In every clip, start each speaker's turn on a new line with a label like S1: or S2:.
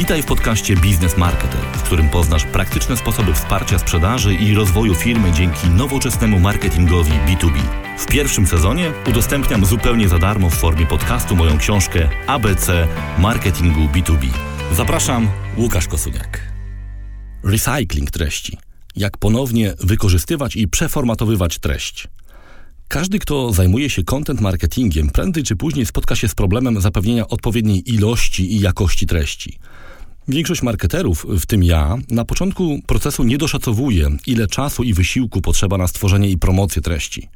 S1: Witaj w podcaście Biznes Marketer, w którym poznasz praktyczne sposoby wsparcia sprzedaży i rozwoju firmy dzięki nowoczesnemu marketingowi B2B. W pierwszym sezonie udostępniam zupełnie za darmo w formie podcastu moją książkę ABC Marketingu B2B. Zapraszam, Łukasz Kosuniak. Recycling treści. Jak ponownie wykorzystywać i przeformatowywać treść. Każdy, kto zajmuje się content marketingiem, prędzej czy później spotka się z problemem zapewnienia odpowiedniej ilości i jakości treści. Większość marketerów, w tym ja, na początku procesu nie doszacowuje, ile czasu i wysiłku potrzeba na stworzenie i promocję treści.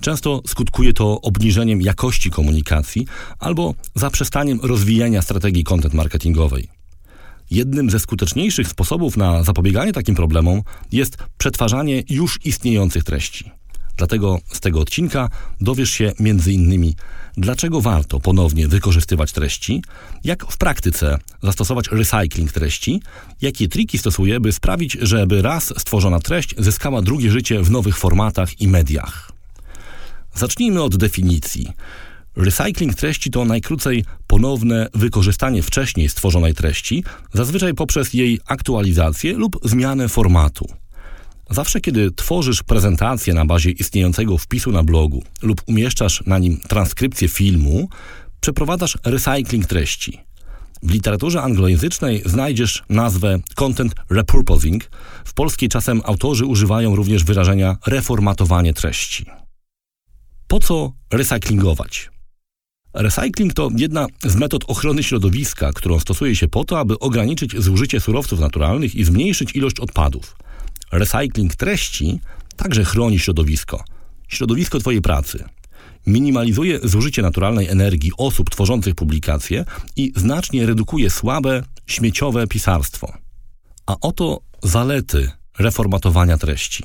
S1: Często skutkuje to obniżeniem jakości komunikacji albo zaprzestaniem rozwijania strategii content marketingowej. Jednym ze skuteczniejszych sposobów na zapobieganie takim problemom jest przetwarzanie już istniejących treści. Dlatego z tego odcinka dowiesz się m.in. dlaczego warto ponownie wykorzystywać treści, jak w praktyce zastosować recycling treści, jakie triki stosuję, by sprawić, żeby raz stworzona treść zyskała drugie życie w nowych formatach i mediach. Zacznijmy od definicji. Recycling treści to najkrócej ponowne wykorzystanie wcześniej stworzonej treści, zazwyczaj poprzez jej aktualizację lub zmianę formatu. Zawsze, kiedy tworzysz prezentację na bazie istniejącego wpisu na blogu lub umieszczasz na nim transkrypcję filmu, przeprowadzasz recycling treści. W literaturze anglojęzycznej znajdziesz nazwę content repurposing. W polskiej czasem autorzy używają również wyrażenia reformatowanie treści. Po co recyklingować? Recycling to jedna z metod ochrony środowiska, którą stosuje się po to, aby ograniczyć zużycie surowców naturalnych i zmniejszyć ilość odpadów. Recycling treści także chroni środowisko, środowisko Twojej pracy. Minimalizuje zużycie naturalnej energii osób tworzących publikacje i znacznie redukuje słabe, śmieciowe pisarstwo. A oto zalety reformatowania treści.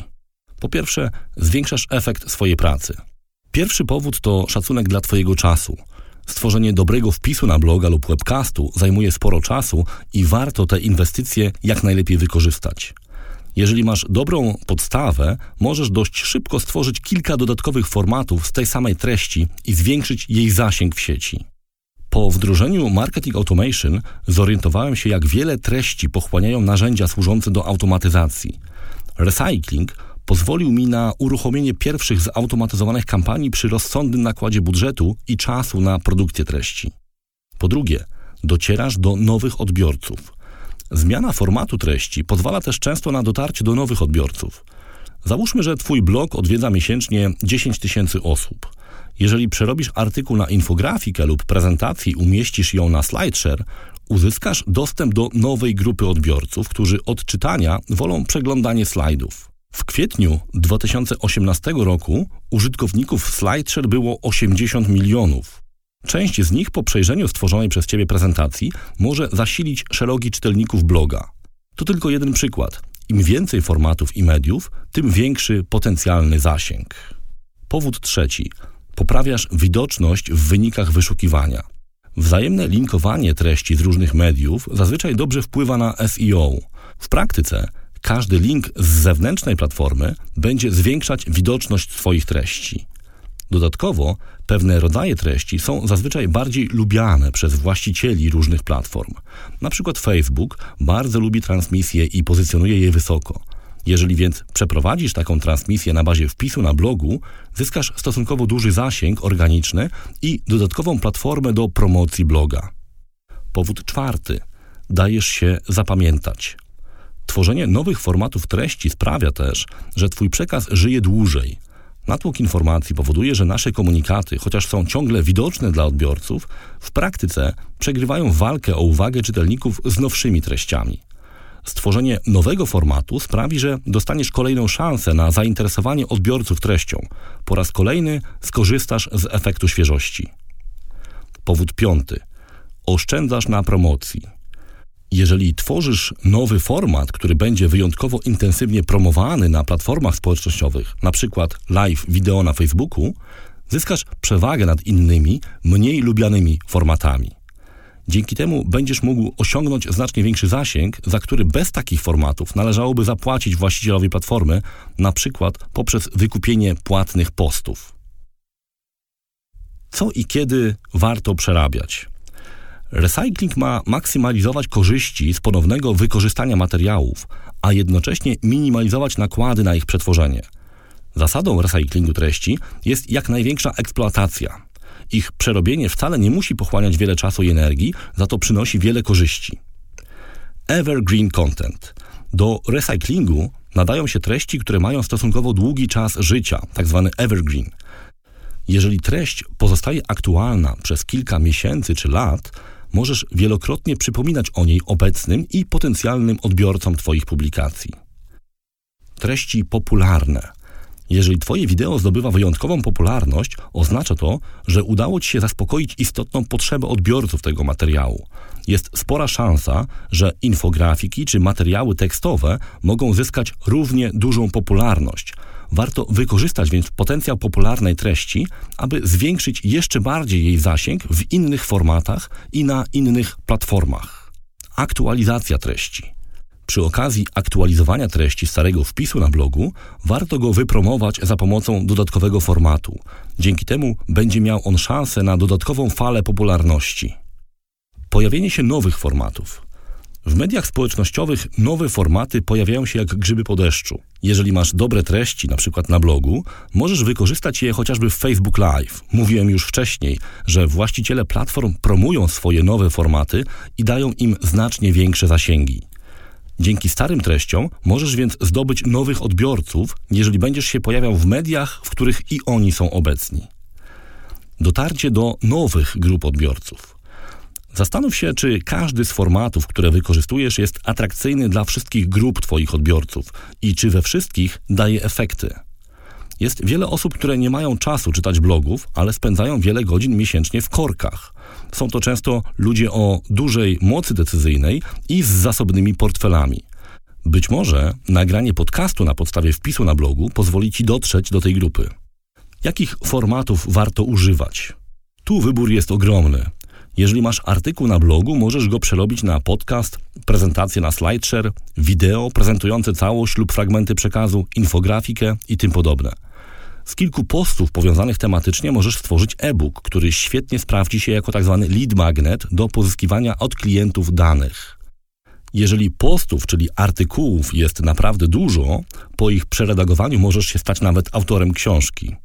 S1: Po pierwsze, zwiększasz efekt swojej pracy. Pierwszy powód to szacunek dla Twojego czasu. Stworzenie dobrego wpisu na bloga lub webcastu zajmuje sporo czasu i warto te inwestycje jak najlepiej wykorzystać. Jeżeli masz dobrą podstawę, możesz dość szybko stworzyć kilka dodatkowych formatów z tej samej treści i zwiększyć jej zasięg w sieci. Po wdrożeniu Marketing Automation zorientowałem się, jak wiele treści pochłaniają narzędzia służące do automatyzacji. Recycling pozwolił mi na uruchomienie pierwszych zautomatyzowanych kampanii przy rozsądnym nakładzie budżetu i czasu na produkcję treści. Po drugie, docierasz do nowych odbiorców. Zmiana formatu treści pozwala też często na dotarcie do nowych odbiorców. Załóżmy, że Twój blog odwiedza miesięcznie 10 tysięcy osób. Jeżeli przerobisz artykuł na infografikę lub prezentację i umieścisz ją na SlideShare, uzyskasz dostęp do nowej grupy odbiorców, którzy od czytania wolą przeglądanie slajdów. W kwietniu 2018 roku użytkowników SlideShare było 80 milionów. Część z nich po przejrzeniu stworzonej przez Ciebie prezentacji może zasilić szeroki czytelników bloga. To tylko jeden przykład. Im więcej formatów i mediów, tym większy potencjalny zasięg. Powód trzeci. Poprawiasz widoczność w wynikach wyszukiwania. Wzajemne linkowanie treści z różnych mediów zazwyczaj dobrze wpływa na SEO. W praktyce każdy link z zewnętrznej platformy będzie zwiększać widoczność Twoich treści. Dodatkowo pewne rodzaje treści są zazwyczaj bardziej lubiane przez właścicieli różnych platform. Na przykład Facebook bardzo lubi transmisje i pozycjonuje je wysoko. Jeżeli więc przeprowadzisz taką transmisję na bazie wpisu na blogu, zyskasz stosunkowo duży zasięg organiczny i dodatkową platformę do promocji bloga. Powód czwarty. Dajesz się zapamiętać. Tworzenie nowych formatów treści sprawia też, że Twój przekaz żyje dłużej – Natłok informacji powoduje, że nasze komunikaty, chociaż są ciągle widoczne dla odbiorców, w praktyce przegrywają walkę o uwagę czytelników z nowszymi treściami. Stworzenie nowego formatu sprawi, że dostaniesz kolejną szansę na zainteresowanie odbiorców treścią. Po raz kolejny skorzystasz z efektu świeżości. Powód piąty. Oszczędzasz na promocji. Jeżeli tworzysz nowy format, który będzie wyjątkowo intensywnie promowany na platformach społecznościowych, na przykład live wideo na Facebooku, zyskasz przewagę nad innymi, mniej lubianymi formatami. Dzięki temu będziesz mógł osiągnąć znacznie większy zasięg, za który bez takich formatów należałoby zapłacić właścicielowi platformy, na przykład poprzez wykupienie płatnych postów. Co i kiedy warto przerabiać? Recycling ma maksymalizować korzyści z ponownego wykorzystania materiałów, a jednocześnie minimalizować nakłady na ich przetworzenie. Zasadą recyklingu treści jest jak największa eksploatacja. Ich przerobienie wcale nie musi pochłaniać wiele czasu i energii, za to przynosi wiele korzyści. Evergreen content. Do recyklingu nadają się treści, które mają stosunkowo długi czas życia, tzw. Tak evergreen. Jeżeli treść pozostaje aktualna przez kilka miesięcy czy lat, możesz wielokrotnie przypominać o niej obecnym i potencjalnym odbiorcom Twoich publikacji. Treści popularne. Jeżeli Twoje wideo zdobywa wyjątkową popularność, oznacza to, że udało Ci się zaspokoić istotną potrzebę odbiorców tego materiału. Jest spora szansa, że infografiki czy materiały tekstowe mogą zyskać równie dużą popularność. Warto wykorzystać więc potencjał popularnej treści, aby zwiększyć jeszcze bardziej jej zasięg w innych formatach i na innych platformach. Aktualizacja treści. Przy okazji aktualizowania treści starego wpisu na blogu, warto go wypromować za pomocą dodatkowego formatu. Dzięki temu będzie miał on szansę na dodatkową falę popularności. Pojawienie się nowych formatów. W mediach społecznościowych nowe formaty pojawiają się jak grzyby po deszczu. Jeżeli masz dobre treści, na przykład na blogu, możesz wykorzystać je chociażby w Facebook Live. Mówiłem już wcześniej, że właściciele platform promują swoje nowe formaty i dają im znacznie większe zasięgi. Dzięki starym treściom możesz więc zdobyć nowych odbiorców, jeżeli będziesz się pojawiał w mediach, w których i oni są obecni. Dotarcie do nowych grup odbiorców. Zastanów się, czy każdy z formatów, które wykorzystujesz, jest atrakcyjny dla wszystkich grup Twoich odbiorców i czy we wszystkich daje efekty. Jest wiele osób, które nie mają czasu czytać blogów, ale spędzają wiele godzin miesięcznie w korkach. Są to często ludzie o dużej mocy decyzyjnej i z zasobnymi portfelami. Być może nagranie podcastu na podstawie wpisu na blogu pozwoli Ci dotrzeć do tej grupy. Jakich formatów warto używać? Tu wybór jest ogromny. Jeżeli masz artykuł na blogu, możesz go przerobić na podcast, prezentację na SlideShare, wideo prezentujące całość lub fragmenty przekazu, infografikę i tym podobne. Z kilku postów powiązanych tematycznie możesz stworzyć e-book, który świetnie sprawdzi się jako tzw. Tak lead magnet do pozyskiwania od klientów danych. Jeżeli postów, czyli artykułów jest naprawdę dużo, po ich przeredagowaniu możesz się stać nawet autorem książki.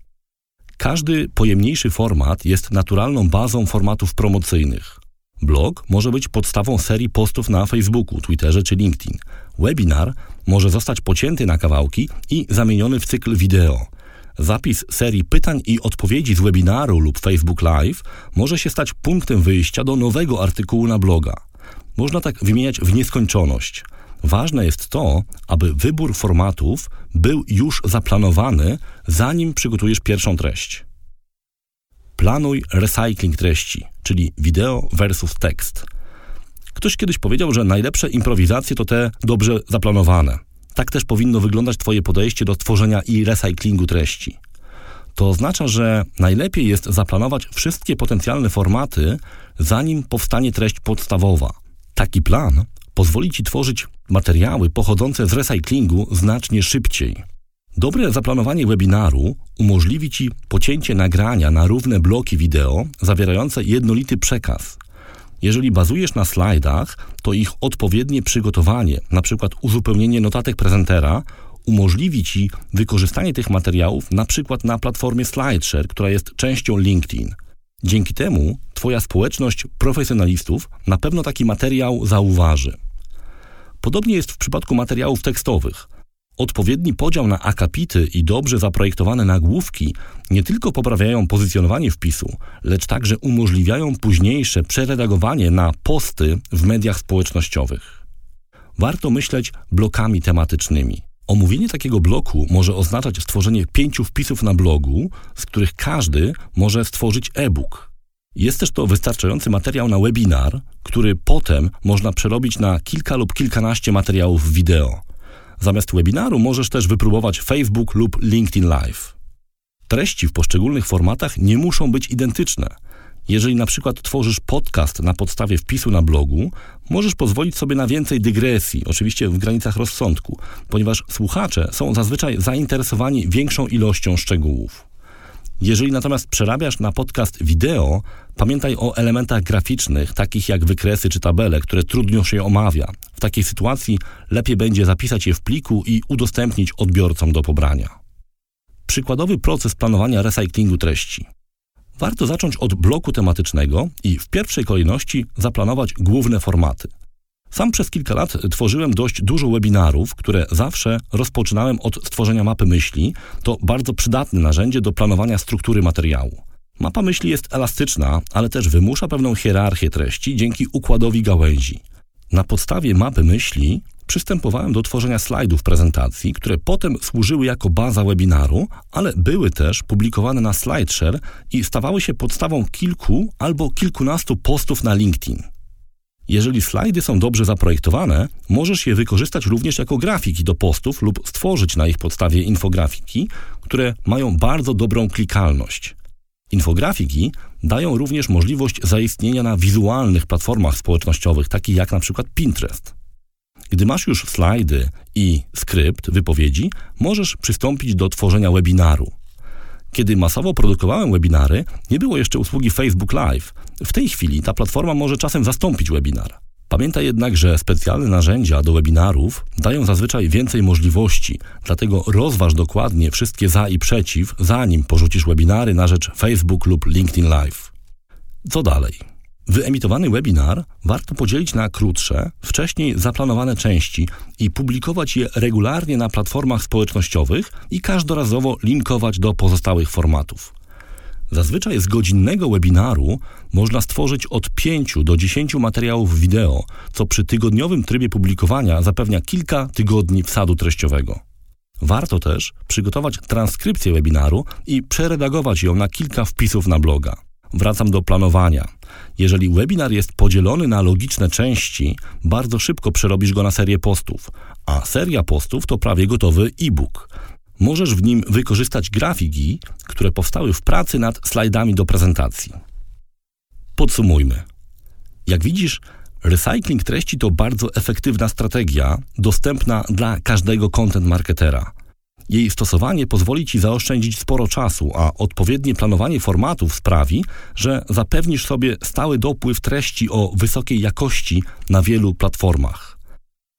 S1: Każdy pojemniejszy format jest naturalną bazą formatów promocyjnych. Blog może być podstawą serii postów na Facebooku, Twitterze czy LinkedIn. Webinar może zostać pocięty na kawałki i zamieniony w cykl wideo. Zapis serii pytań i odpowiedzi z webinaru lub Facebook Live może się stać punktem wyjścia do nowego artykułu na bloga. Można tak wymieniać w nieskończoność. Ważne jest to, aby wybór formatów był już zaplanowany, zanim przygotujesz pierwszą treść. Planuj recycling treści, czyli wideo versus tekst. Ktoś kiedyś powiedział, że najlepsze improwizacje to te dobrze zaplanowane. Tak też powinno wyglądać Twoje podejście do tworzenia i recyklingu treści. To oznacza, że najlepiej jest zaplanować wszystkie potencjalne formaty, zanim powstanie treść podstawowa. Taki plan pozwoli Ci tworzyć materiały pochodzące z recyklingu znacznie szybciej. Dobre zaplanowanie webinaru umożliwi Ci pocięcie nagrania na równe bloki wideo zawierające jednolity przekaz. Jeżeli bazujesz na slajdach, to ich odpowiednie przygotowanie, np. uzupełnienie notatek prezentera, umożliwi Ci wykorzystanie tych materiałów np. na platformie SlideShare, która jest częścią LinkedIn. Dzięki temu Twoja społeczność profesjonalistów na pewno taki materiał zauważy. Podobnie jest w przypadku materiałów tekstowych. Odpowiedni podział na akapity i dobrze zaprojektowane nagłówki nie tylko poprawiają pozycjonowanie wpisu, lecz także umożliwiają późniejsze przeredagowanie na posty w mediach społecznościowych. Warto myśleć blokami tematycznymi. Omówienie takiego bloku może oznaczać stworzenie pięciu wpisów na blogu, z których każdy może stworzyć e-book. Jest też to wystarczający materiał na webinar, który potem można przerobić na kilka lub kilkanaście materiałów wideo. Zamiast webinaru możesz też wypróbować Facebook lub LinkedIn Live. Treści w poszczególnych formatach nie muszą być identyczne. Jeżeli na przykład tworzysz podcast na podstawie wpisu na blogu, możesz pozwolić sobie na więcej dygresji, oczywiście w granicach rozsądku, ponieważ słuchacze są zazwyczaj zainteresowani większą ilością szczegółów. Jeżeli natomiast przerabiasz na podcast wideo, pamiętaj o elementach graficznych, takich jak wykresy czy tabele, które trudno się omawia. W takiej sytuacji lepiej będzie zapisać je w pliku i udostępnić odbiorcom do pobrania. Przykładowy proces planowania recyklingu treści. Warto zacząć od bloku tematycznego i w pierwszej kolejności zaplanować główne formaty. Sam przez kilka lat tworzyłem dość dużo webinarów, które zawsze rozpoczynałem od stworzenia mapy myśli. To bardzo przydatne narzędzie do planowania struktury materiału. Mapa myśli jest elastyczna, ale też wymusza pewną hierarchię treści dzięki układowi gałęzi. Na podstawie mapy myśli przystępowałem do tworzenia slajdów prezentacji, które potem służyły jako baza webinaru, ale były też publikowane na SlideShare i stawały się podstawą kilku albo kilkunastu postów na LinkedIn. Jeżeli slajdy są dobrze zaprojektowane, możesz je wykorzystać również jako grafiki do postów lub stworzyć na ich podstawie infografiki, które mają bardzo dobrą klikalność. Infografiki dają również możliwość zaistnienia na wizualnych platformach społecznościowych, takich jak przykład Pinterest. Gdy masz już slajdy i skrypt wypowiedzi, możesz przystąpić do tworzenia webinaru. Kiedy masowo produkowałem webinary, nie było jeszcze usługi Facebook Live. W tej chwili ta platforma może czasem zastąpić webinar. Pamiętaj jednak, że specjalne narzędzia do webinarów dają zazwyczaj więcej możliwości, dlatego rozważ dokładnie wszystkie za i przeciw, zanim porzucisz webinary na rzecz Facebook lub LinkedIn Live. Co dalej? Wyemitowany webinar warto podzielić na krótsze, wcześniej zaplanowane części i publikować je regularnie na platformach społecznościowych i każdorazowo linkować do pozostałych formatów. Zazwyczaj z godzinnego webinaru można stworzyć od 5 do 10 materiałów wideo, co przy tygodniowym trybie publikowania zapewnia kilka tygodni wsadu treściowego. Warto też przygotować transkrypcję webinaru i przeredagować ją na kilka wpisów na bloga. Wracam do planowania. Jeżeli webinar jest podzielony na logiczne części, bardzo szybko przerobisz go na serię postów, a seria postów to prawie gotowy e-book. Możesz w nim wykorzystać grafiki, które powstały w pracy nad slajdami do prezentacji. Podsumujmy. Jak widzisz, recycling treści to bardzo efektywna strategia, dostępna dla każdego content marketera. Jej stosowanie pozwoli Ci zaoszczędzić sporo czasu, a odpowiednie planowanie formatów sprawi, że zapewnisz sobie stały dopływ treści o wysokiej jakości na wielu platformach.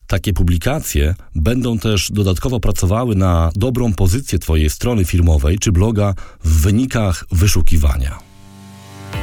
S1: Takie publikacje będą też dodatkowo pracowały na dobrą pozycję Twojej strony firmowej czy bloga w wynikach wyszukiwania.